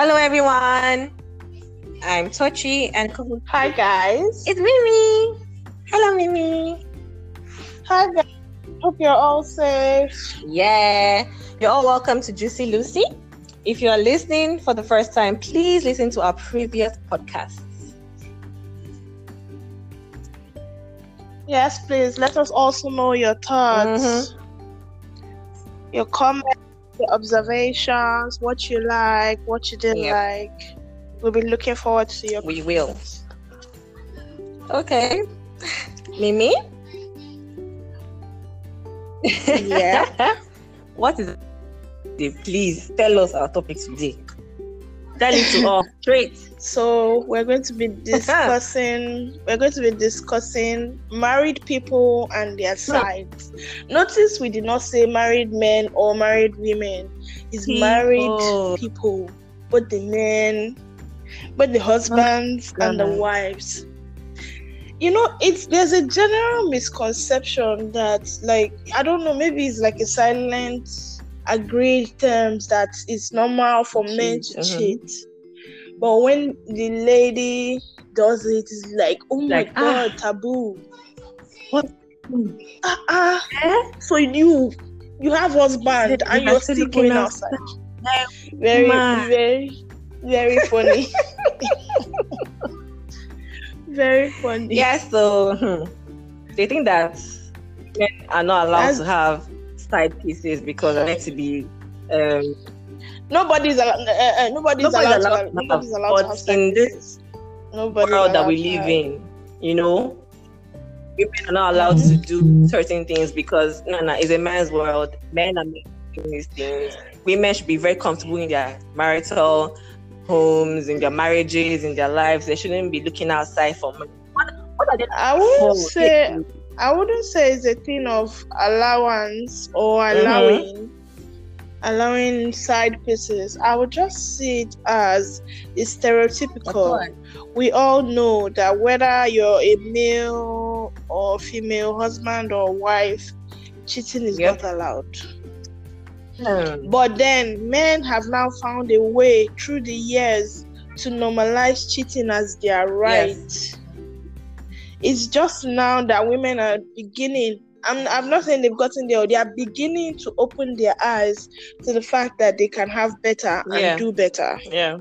Hello, everyone. I'm Tochi, and hi, guys. It's Mimi. Hello, Mimi. Hi, guys. Hope you're all safe. Yeah. You're all welcome to Juicy Lucy. If you are listening for the first time, please listen to our previous podcasts. Yes, please. Let us also know your thoughts, mm-hmm. your comments, your observations, what you like, what you didn't yep. like. We'll be looking forward to your. We will. Okay. Mimi? Yeah. what is? Please tell us our topic today. Tell it to us straight. So we're going to be discussing we're going to be discussing married people and their sides. Notice we did not say married men or married women. It's people. married people. Both the men, both the oh, husbands oh, and the wives. You know, it's there's a general misconception that like I don't know, maybe it's like a silent agreed terms that it's normal for cheat. men to uh-huh. cheat. But when the lady does it, it's like, oh my like, god, ah. taboo. What? Ah, uh, uh, so you you have husband and you're still going outside. Very, very, very funny. very funny. Yeah, so hmm, they think that men are not allowed As, to have side pieces because I need to be. Um, nobody's allowed. Uh, uh, nobody's, nobody's allowed. allowed to, nobody's allowed but to have in this Nobody world that we live in, you know, women are not allowed mm-hmm. to do certain things because no, no, it's a man's world. Men are making these things. Women should be very comfortable in their marital homes, in their marriages, in their lives. They shouldn't be looking outside for money. What, what are they? I would say. I wouldn't say it's a thing of allowance or allowing mm-hmm. allowing side pieces. I would just see it as it's stereotypical. We all know that whether you're a male or female, husband or wife, cheating is yep. not allowed. Hmm. But then men have now found a way through the years to normalize cheating as their right. Yes it's just now that women are beginning I'm, I'm not saying they've gotten there they are beginning to open their eyes to the fact that they can have better and yeah. do better. Yeah.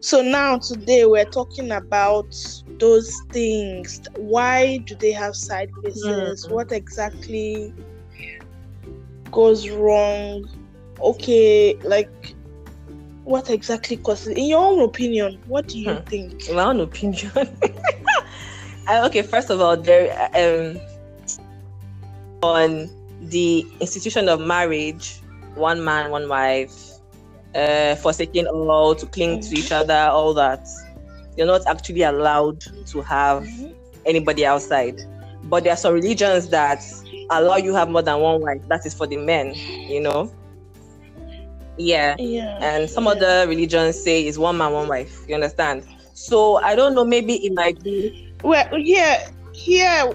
So now today we're talking about those things. Why do they have side pieces mm-hmm. what exactly goes wrong? Okay like what exactly causes in your own opinion what do you hmm. think? In my own opinion Uh, okay, first of all, there um, on the institution of marriage, one man, one wife, uh, forsaking all to cling to each other, all that. You're not actually allowed to have anybody outside. But there are some religions that allow you have more than one wife. That is for the men, you know. Yeah. Yeah. And some yeah. other religions say is one man, one wife. You understand? So I don't know. Maybe it might be well, yeah, here,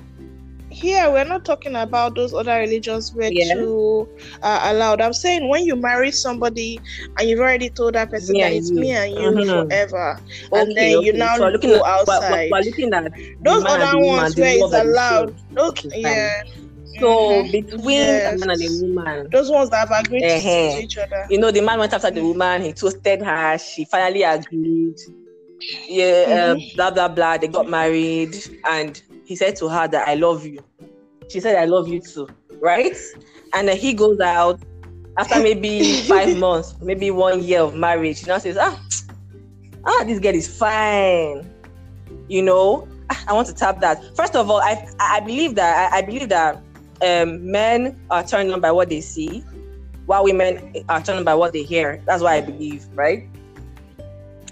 here we're not talking about those other religions where yeah. you are allowed. I'm saying when you marry somebody and you've already told that person yeah, that it's you. me and you mm-hmm. forever, okay, and then okay. you now so go at, outside. But, but looking at those other ones where it's allowed. Okay, yeah. So mm-hmm. between yes. a man and a woman, those ones that have agreed uh-huh. to each other. You know, the man went after the woman. He toasted her. She finally agreed yeah, um, mm-hmm. blah blah blah. They got married, and he said to her that I love you. She said I love you too, right? And then he goes out after maybe five months, maybe one year of marriage. He now says, ah, ah, this girl is fine. You know, ah, I want to tap that. First of all, I I believe that I, I believe that um, men are turned on by what they see, while women are turned on by what they hear. That's what I believe, right?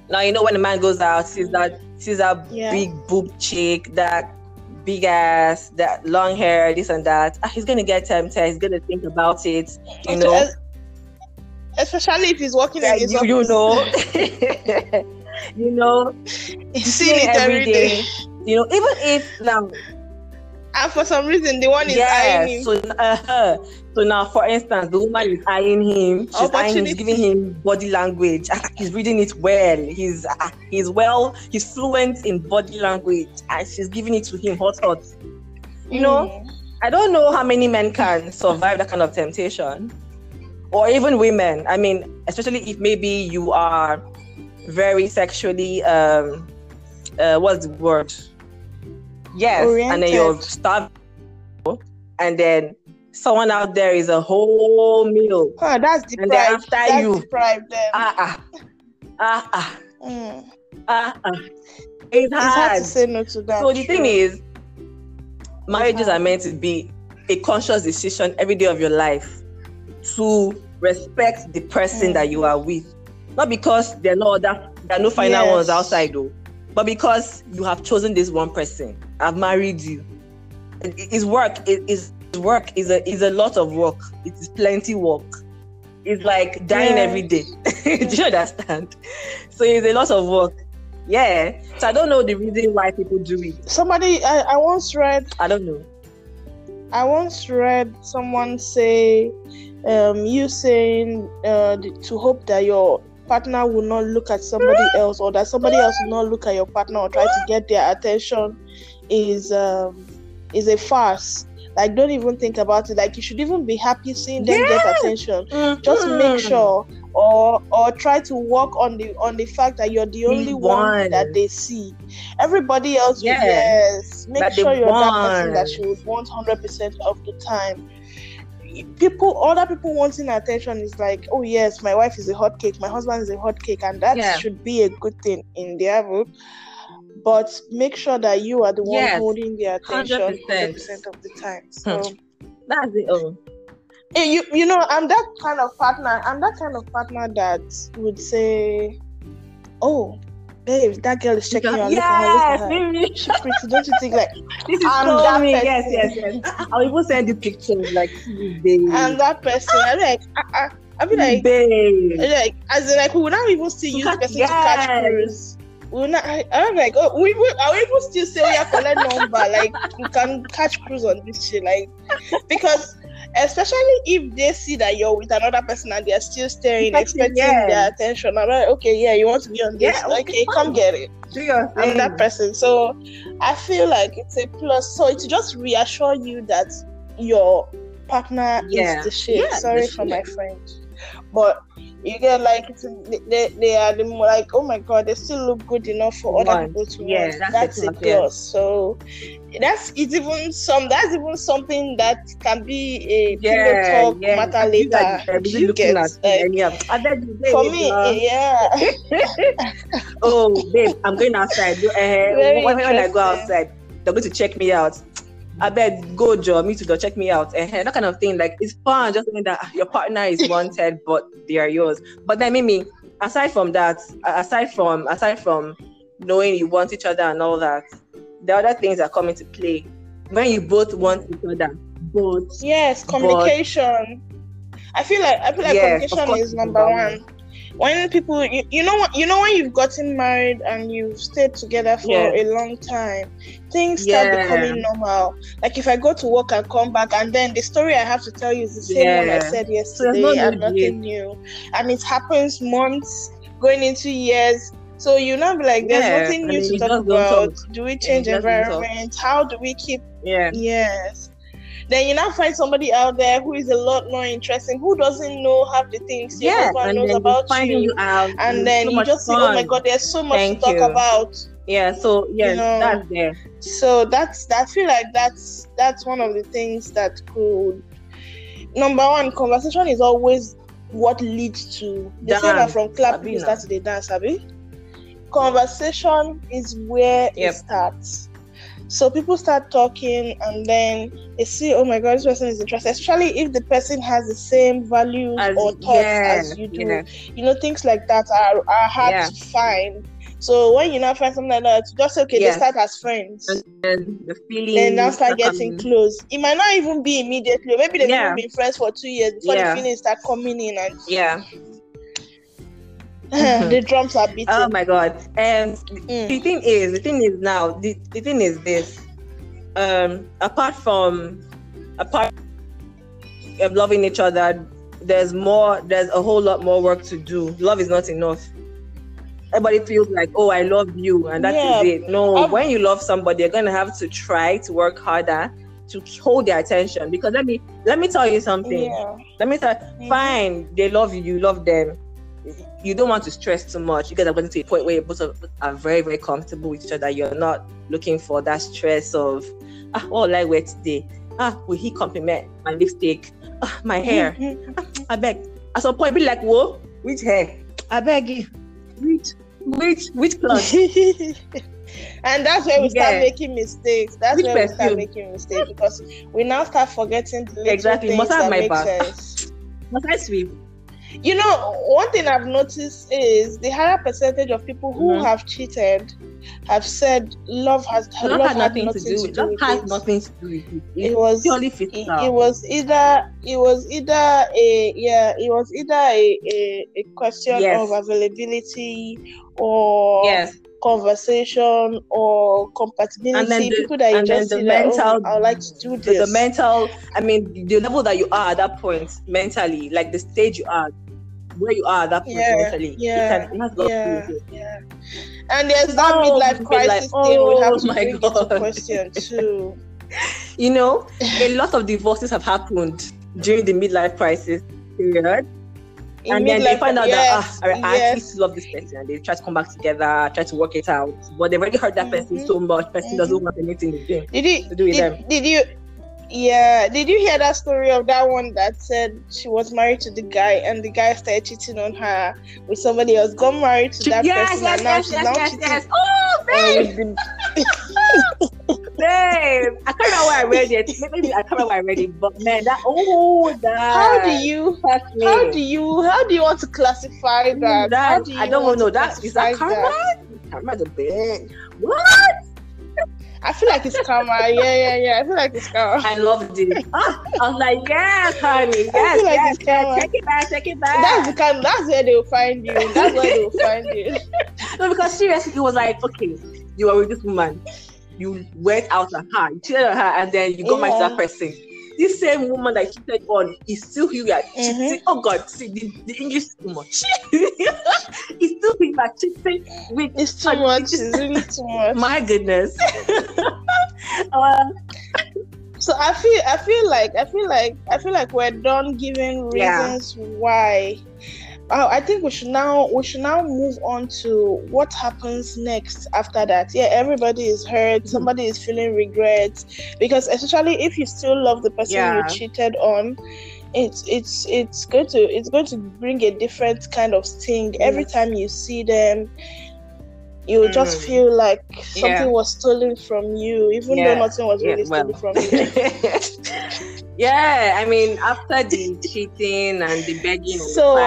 Now you know when a man goes out, sees that sees that yeah. big boob chick, that big ass, that long hair, this and that. Ah, he's gonna get tempted. He's gonna think about it. You know. Especially if he's working in his you, you know. you know. He's seeing it every day. day. You know, even if now and for some reason the one is eyeing him. So, uh, so now, for instance, the woman is eyeing him. She's eyeing him, she's giving him body language. Ah, he's reading it well. He's uh, he's well. He's fluent in body language, and she's giving it to him hot hot. You know, mm. I don't know how many men can survive that kind of temptation, or even women. I mean, especially if maybe you are very sexually um, uh, what's the word? Yes, Oriented. and then you're starving, and then someone out there is a whole meal. Oh, that's deprived. And then after that's you, deprived them. Ah ah ah ah mm. ah ah. It's, it's hard. hard. to say no to that. So the thing is, marriages are meant to be a conscious decision every day of your life to respect the person mm. that you are with, not because there are no other, there are no final yes. ones outside though, but because you have chosen this one person. I've married you. It's work. It is work is a is a lot of work. It is plenty work. It's like dying every day. Do you understand? So it's a lot of work. Yeah. So I don't know the reason why people do it. Somebody I, I once read I don't know. I once read someone say um, you saying uh, to hope that your partner will not look at somebody else or that somebody else will not look at your partner or try to get their attention is um, is a farce like, don't even think about it. Like, you should even be happy seeing them yeah. get attention. Mm-hmm. Just make sure, or or try to work on the on the fact that you're the only one that they see. Everybody else, yeah. yes, make that sure you're that person that she would want hundred percent of the time. People, other people wanting attention is like, oh yes, my wife is a hot cake, my husband is a hot cake, and that yeah. should be a good thing in their book but make sure that you are the one yes, holding the attention 100%, percent of the time. So hmm. that's it. Oh. You, you know, I'm that kind of partner. I'm that kind of partner that would say, "Oh, babe, that girl is checking you out. Yes, look at her. Look at her. She's pretty. Don't you think like this is I'm so that me. Person. Yes, yes, yes. I'll even send you pictures like babe. I'm that person. I'm like, uh-uh. I'll be like, babe. like, as in, like, we will not even still use person yes. to catch cruise we not, I, am like, oh, we will, are we even still say we have collect number? Like, we can catch cruise on this shit. Like, because especially if they see that you're with another person and they're still staring, expecting yeah. their attention. I'm like, okay, yeah, you want to be on this? Yeah, okay, come get it. I'm that person. So I feel like it's a plus. So it's just reassure you that your partner yeah. is the shit. Sorry the for shit. my friend. But you get like they, they are the more like oh my god they still look good enough for other people to yeah, want. That's, that's a plus. So that's it's even some that's even something that can be a yeah, talk yeah. matter later. You get, at, like, for me, yeah. oh, babe, I'm going outside. Uh, when, when I go outside, they're going to check me out. I bet go Joe, me to go check me out. And that kind of thing. Like it's fun just knowing that your partner is wanted, but they are yours. But then maybe aside from that, aside from aside from knowing you want each other and all that, the other things are coming to play. When you both want each other. Both Yes, communication. But, I feel like I feel like yes, communication is number one when people you, you know what you know when you've gotten married and you've stayed together for yeah. a long time things start becoming normal. Like if i go to work and come back and then the story i have to tell you is the same yeah. one i said yesterday so and nothing new. And it happens months going into years. So you know like there's yeah. nothing new to talk about talk. do we change environment? How do we keep yeah. Yes then you now find somebody out there who is a lot more interesting, who doesn't know half the things your yeah, husband knows about you. you out, and then so you just fun. see, oh my god, there's so much Thank to talk you. about. Yeah, so yeah, you know, that's there. So that's I feel like that's that's one of the things that could number one, conversation is always what leads to the same from clap you start to the dance, Abby. Conversation is where yep. it starts so people start talking and then they see, oh my god, this person is interested, especially if the person has the same values as, or thoughts yeah, as you do. Yeah. You know, things like that are, are hard yeah. to find. So when you now find something like that, just okay, yes. they start as friends. And the feeling then now start getting close. It might not even be immediately. Maybe they've yeah. been friends for two years before the feelings start coming in and yeah. the drums are beating. Oh my god! And mm. the thing is, the thing is now, the, the thing is this: um, apart from apart of loving each other, there's more. There's a whole lot more work to do. Love is not enough. Everybody feels like, oh, I love you, and that is Yeah. it. No, I've- when you love somebody, you're gonna have to try to work harder to hold their attention. Because let me let me tell you something. Yeah. Let me tell Mhm. fine, they love you, you love them. You don't want to stress too much. You guys are getting to a point where you both of- are very, very comfortable with each other. You're not looking for that stress of ah, what will I wear today? Ah, will he compliment my lipstick? Ah, my hair. I beg. At some point, be like, whoa, which hair? I beg you. Which which which cloth? and that's where we start making mistakes. That's Which where we start making mistakes because we now start forgetting the Exactly. things Must I have my sense. Must I sweep? You know, one thing I've noticed is the higher percentage of people who Mhm. have cheated have said love has Love, love had nothing, to do with. Love with has it. nothing to do with it. It was purely it, physical. it was either it was either a yeah it was either a a, a question Yes. of availability or yes. conversation or compatibility. And then the- people that you just the see that, mental- oh, I like to do the, this. the mental i mean the level that you are at that point mentally like the stage you are where you are at that point Yeah, mentally yeah, it, can, it has a lot yeah, to do with it. yeah. And there's that Oh, midlife crisis thing we Oh have to my bring into God. question too. you know a lot of divorces have happened during the midlife crisis period In and then they find out yes, that ah, I, I actually yes. still love this person and they try to come back together try to work it out but they've already hurt that person Mhm. so much person Mhm. doesn't want anything again Did you to do with did, them. did you yeah did you hear that story of that one that said she was married to the guy and the guy started cheating on her with somebody else got married to that yes, person yes, and now yes, she's yes, now yes, cheating yes. Oh, uh, babe. the Babe, I can't remember where I read it. Maybe I can't remember where I read it, but man, that oh, that how do you how do you how do you want to classify that, That- how do you I don't want know. That is that karma? Karma the bit. What? I feel like it's karma. Yeah, yeah, yeah. I feel like it's karma. I loved it. Ah, I was like, yes, honey, yes, feel like yes, it's karma. Take it back, take it back. That's the kind. That's where they will find you. That's where they will find you. No, because seriously, it was like, okay, you are with this woman, you went out on her, you cheated on her, and then you got married to Yeah. that person. This same woman that cheated on is still you are cheating. Mhm. Oh God, see the, the English is too much. it's still you are cheating with. It's too much. It's really too much. My goodness. uh, So I feel. I feel like. I feel like. I feel like we're done giving Yeah. reasons why. Uh, I think we should now. We should now move on to what happens next after that. Yeah, everybody is hurt. Mhm. Somebody is feeling regret because, especially if you still love the person Yeah. you cheated on, it's it's it's going to it's going to bring a different kind of sting every time you see them. You will just Mm. feel like something Yeah. was stolen from you, even Yeah. though nothing was really stolen from you. yeah, I mean, after the cheating and the begging and So, the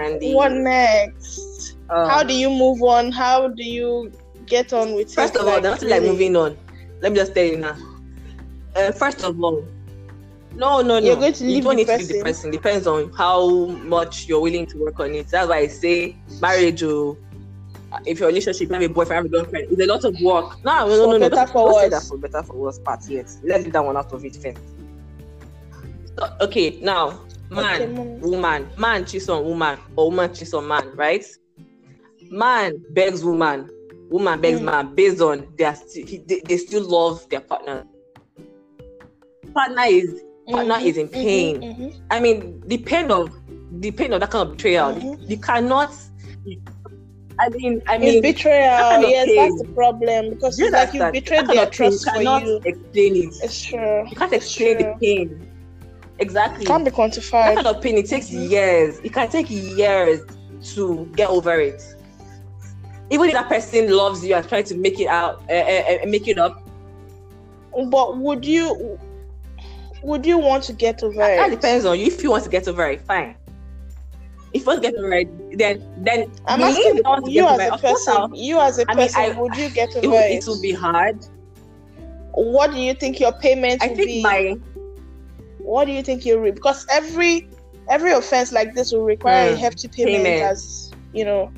and the what next? um, How do you move on? How do you get on with First it? of all, there's nothing like moving on. Let me just tell you now. Uh, first of all, no, no, no. You're going to you don't the need to leave the person. person. Depends on how much you're willing to work on it. That's why I say marriage. Oh, if your relationship, you have a boyfriend, have a girlfriend, it's a lot of work. No, no, no, no, no. better, Don't, for worse. that for better for worse part yet. Let's leave that one out of it first. Okay, now, man, Okay, woman, man cheats on woman, or woman cheats on man, right? Man begs woman, woman begs Mm. man, based on their sti- he- they, they still love their partner. Partner is partner Mhm, is in mhm, pain. mhm. I mean, the pain of the pain of that kind of betrayal. Mhm. You cannot. I mean, I It's mean, betrayal. kind of yes, pain. that's the problem because you it's like you betrayed That their trust you for you. explain it. It's true. You can't It's explain the pain. Exactly. Can't be that quantified. kind of pain it takes years it can take years to get over it even if that person loves you and trying to make it out uh, uh, make it up But would you would you want to get over that it? depends on you if you want to get over it fine if you want to get over it then then I'm asking if I want to you get as a person. You as a I mean, person, I- would you get over it, it? will- be hard What do you think your payment i think be? my what do you think you re- because every every offense like this will require a Mm, hefty payment, payment. as you know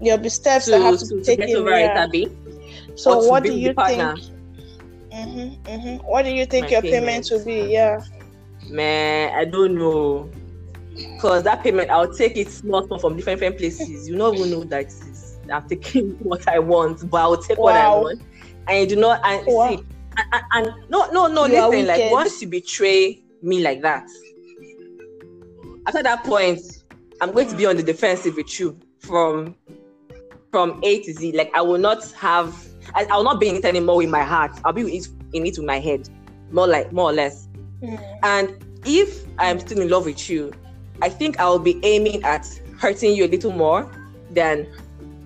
there'll be steps to, that have to, to be taken yeah. it so to what do you think Mm-hmm, mm-hmm. What do you think My your payment. will be? Yeah. Man, I don't know. Cause that payment, I'll take it small, small from different, different places. You don't even know that I'm taking what I want, but I'll take what I want. And you do not and Wow. see, and, and, and no, no, no. You listen, like once you betray me like that, after that point, I'm going to be on the defensive with you from from A to Z. Like I will not have, I, I will not be in it anymore with my heart. I'll be in it, in it with my head, more like more or less. Mm. And if I'm still in love with you, I think I'll be aiming at hurting you a little more than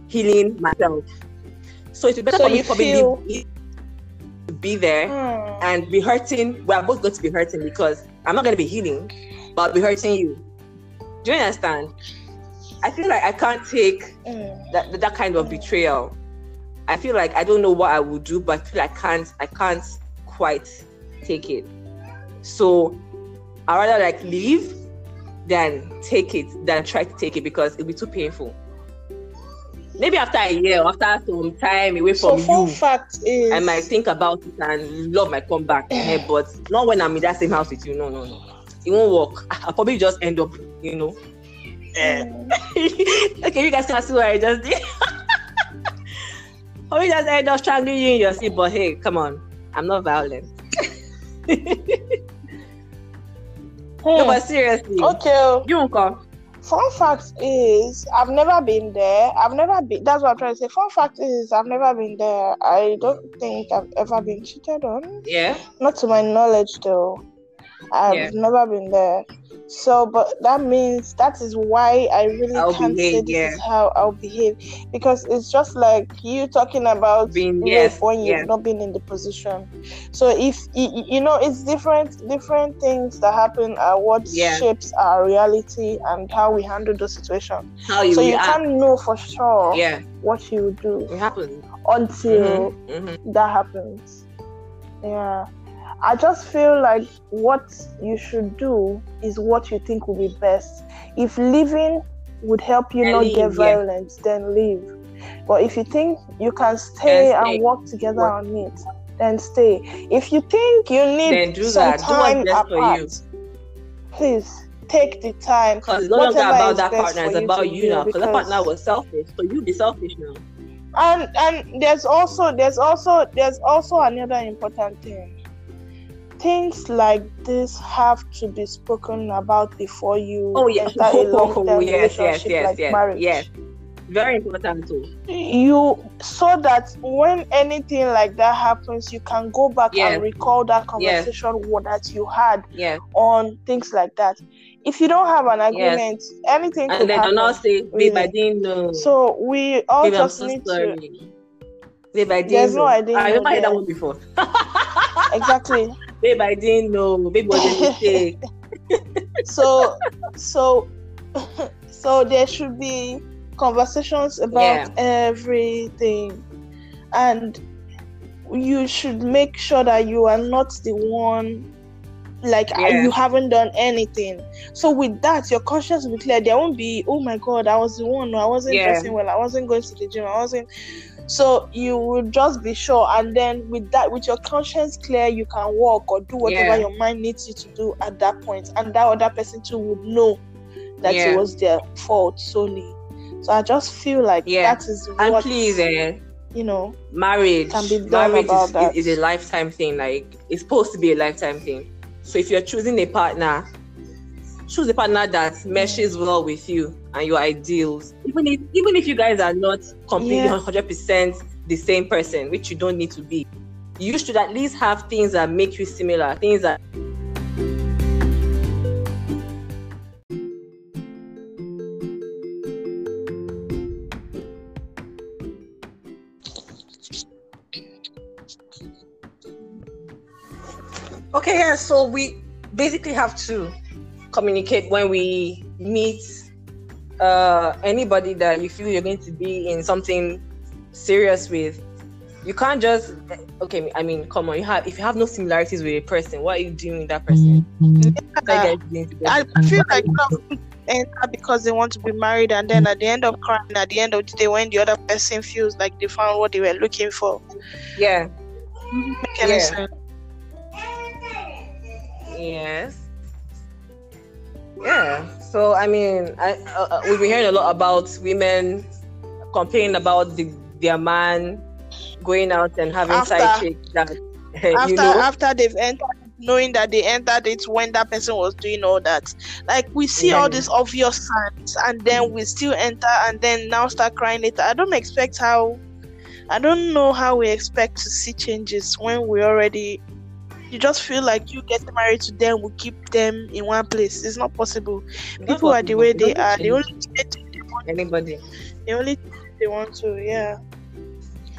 healing myself. So it's better So for me probably feel- be, to be there Hmm. and be hurting. We are both going to be hurting because I'm not going to be healing, but I'll be hurting you. Do you understand? I feel like I can't take Mm. that, that that kind of betrayal. I feel like I don't know what I would do, but I feel I can't I can't quite take it. So I rather like leave than take it than try to take it because it'll be too painful. Maybe after a year or after some time away So from fun you, fact is I might think about it and love might come back. eh, but not when I'm in that same house with you. No, no, no. It won't work. I'll probably just end up, you know. Mm. okay, you guys can see what I just did. or you just end up strangling you in your sleep, but hey, come on. I'm not violent. No, Hmm. but seriously, Okay. you won't come. Fun fact is, I've never been there. I've never been. That's what I'm trying to say. Fun fact is, I've never been there. I don't think I've ever been cheated on. Yeah. Not to my knowledge, though. I've Yeah. never been there. So, but that means that is why I really I'll can't say behave, this yeah. is how I'll behave because it's just like you talking about Being- yes, when you've yeah. not been in the position. So if you know, it's different. Different things that happen are what Yeah. shapes our reality and how we handle those situations. How you so you react. can't know for sure Yeah, what you would do it happens. until Mhm, mhm. that happens. Yeah. I just feel like what you should do is what you think will be best. If living would help you Then not leave, get yeah. violent, then leave. But if you think you can stay stay. and work together Work. on it, then stay. If you think you need some that. Time for you. apart, please take the time. Because it's no longer about that partner, it's you about to you now. Because that partner was selfish. So you be selfish now. and and there's also there's also there's also another important thing things like this have to be spoken about before you Oh yeah. enter a oh, long-term yes, yes, relationship yes, like yes, marriage yes. Very important too. you so that when anything like that happens you can go back and recall that conversation that you had Yes. on things like that if you don't have an agreement anything could And then happen I'll not say, babe, I didn't know. so we all babe, just so need to sorry. Babe, I didn't There's know. no I didn't I remember heard that one before. exactly babe, I didn't know. Babe was a mistake. so so so there should be conversations about everything and you should make sure that you are not the one like Yeah. you haven't done anything so with that your conscience will be clear there won't be oh my god i was the one no, i wasn't Yeah. dressing well i wasn't going to the gym i wasn't so you will just be sure and then with that with your conscience clear you can walk or do whatever Yeah. your mind needs you to do at that point and that other person too would know that Yeah. it was their fault solely so i just feel like Yeah. that is And what please, eh, you know marriage, Can be done marriage about is, that. is, is a lifetime thing. Like it's supposed to be a lifetime thing. So if you're choosing a partner, choose a partner that meshes well with you and your ideals. Even if even if you guys are not completely Yeah. hundred percent the same person, which you don't need to be, you should at least have things that make you similar. Things that Okay, yeah, so we basically have to communicate when we meet uh, anybody that you feel you're going to be in something serious with. You can't just okay. I mean, come on. You have if you have no similarities with a person, what are you doing with that person? What are you guys doing I feel like enter because they want to be married, and then at the end of crying, at the end of the day, when the other person feels like they found what they were looking for, Yeah, make any Yeah. sense. Yes. Yeah. So I mean, I uh, uh, we've been hearing a lot about women complaining about the, their man going out and having side chicks that after you know. after they've entered knowing that they entered it when that person was doing all that like we see all Yeah. these obvious signs and then we still enter and then now start crying later i don't expect how i don't know how we expect to see changes when we already you just feel like you get married to them will keep them in one place it's not possible people are the way they are they only they want, anybody. they only they want to yeah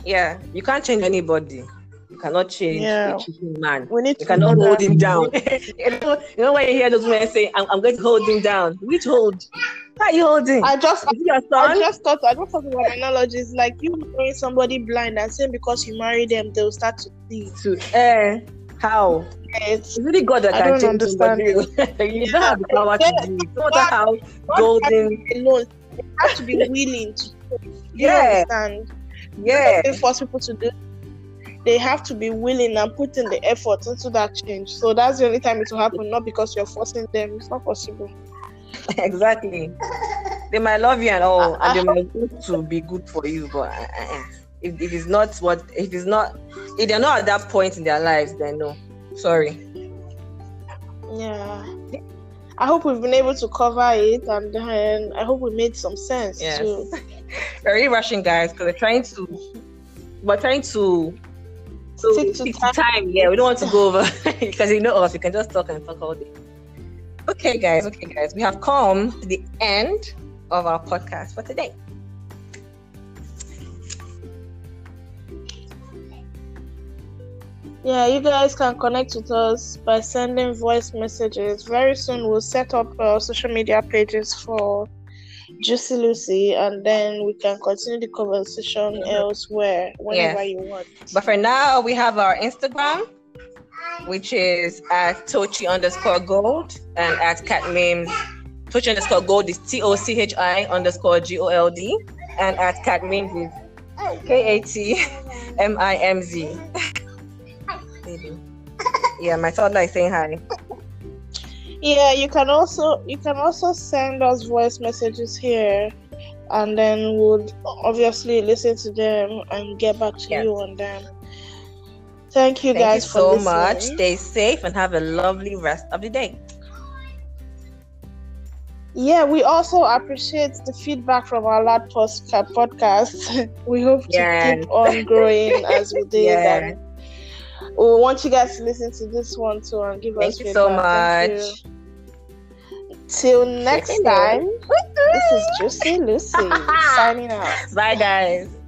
Yeah, you can't change anybody. You cannot change Yeah. a cheating man. we need You to cannot hold him down. you, know, you know when you hear those men say, I'm, I'm going to hold him down. Which hold? How are you holding? i just Is it your I just thought I just thought about analogies like you marrying somebody blind and saying because you marry them they'll start to see. To, eh, how? It's really God that I can change understand. somebody. you don't have the power to do it. No matter how golden. alone. They have to be willing to. You Yeah. understand? Yeah. They force people to do. They have to be willing and put in the effort into that change. So that's the only time it will happen, not because you're forcing them. It's not possible. exactly. They might love you and all, and they might want to be good for you, but uh, uh, if, if it's not what, if it's not, if they're not at that point in their lives, then no. Sorry. Yeah. I hope we've been able to cover it and then I hope we made some sense Yes. too. We're really rushing, guys, because we're trying to, we're trying to. So stick to time. time. Yeah, we don't want to go over because you know us. We can just talk and talk all day. Okay, guys. Okay, guys. We have come to the end of our podcast for today. Yeah, you guys can connect with us by sending voice messages. Very soon, we'll set up uh, social media pages for Juicy Lucy, and then we can continue the conversation elsewhere whenever you want. But for now, we have our Instagram, which is at Tochi underscore gold and at cat memes. Tochi underscore gold is T O C H I underscore G O L D and at katmimz is K A T M I M Z. Baby. Yeah, my toddler is saying hi. Yeah, you can also you can also send us voice messages here, and then we'll obviously listen to them and get back to Yes. you on them. Thank you Thank guys you so listening. much. Stay safe and have a lovely rest of the day. Yeah, we also appreciate the feedback from our last post- podcast. we hope to Yes. keep on growing as we did. Yeah. And we want you guys to listen to this one too and give Thank us you so. Thank much. Till next time, this is Juicy Lucy signing out. Bye, guys.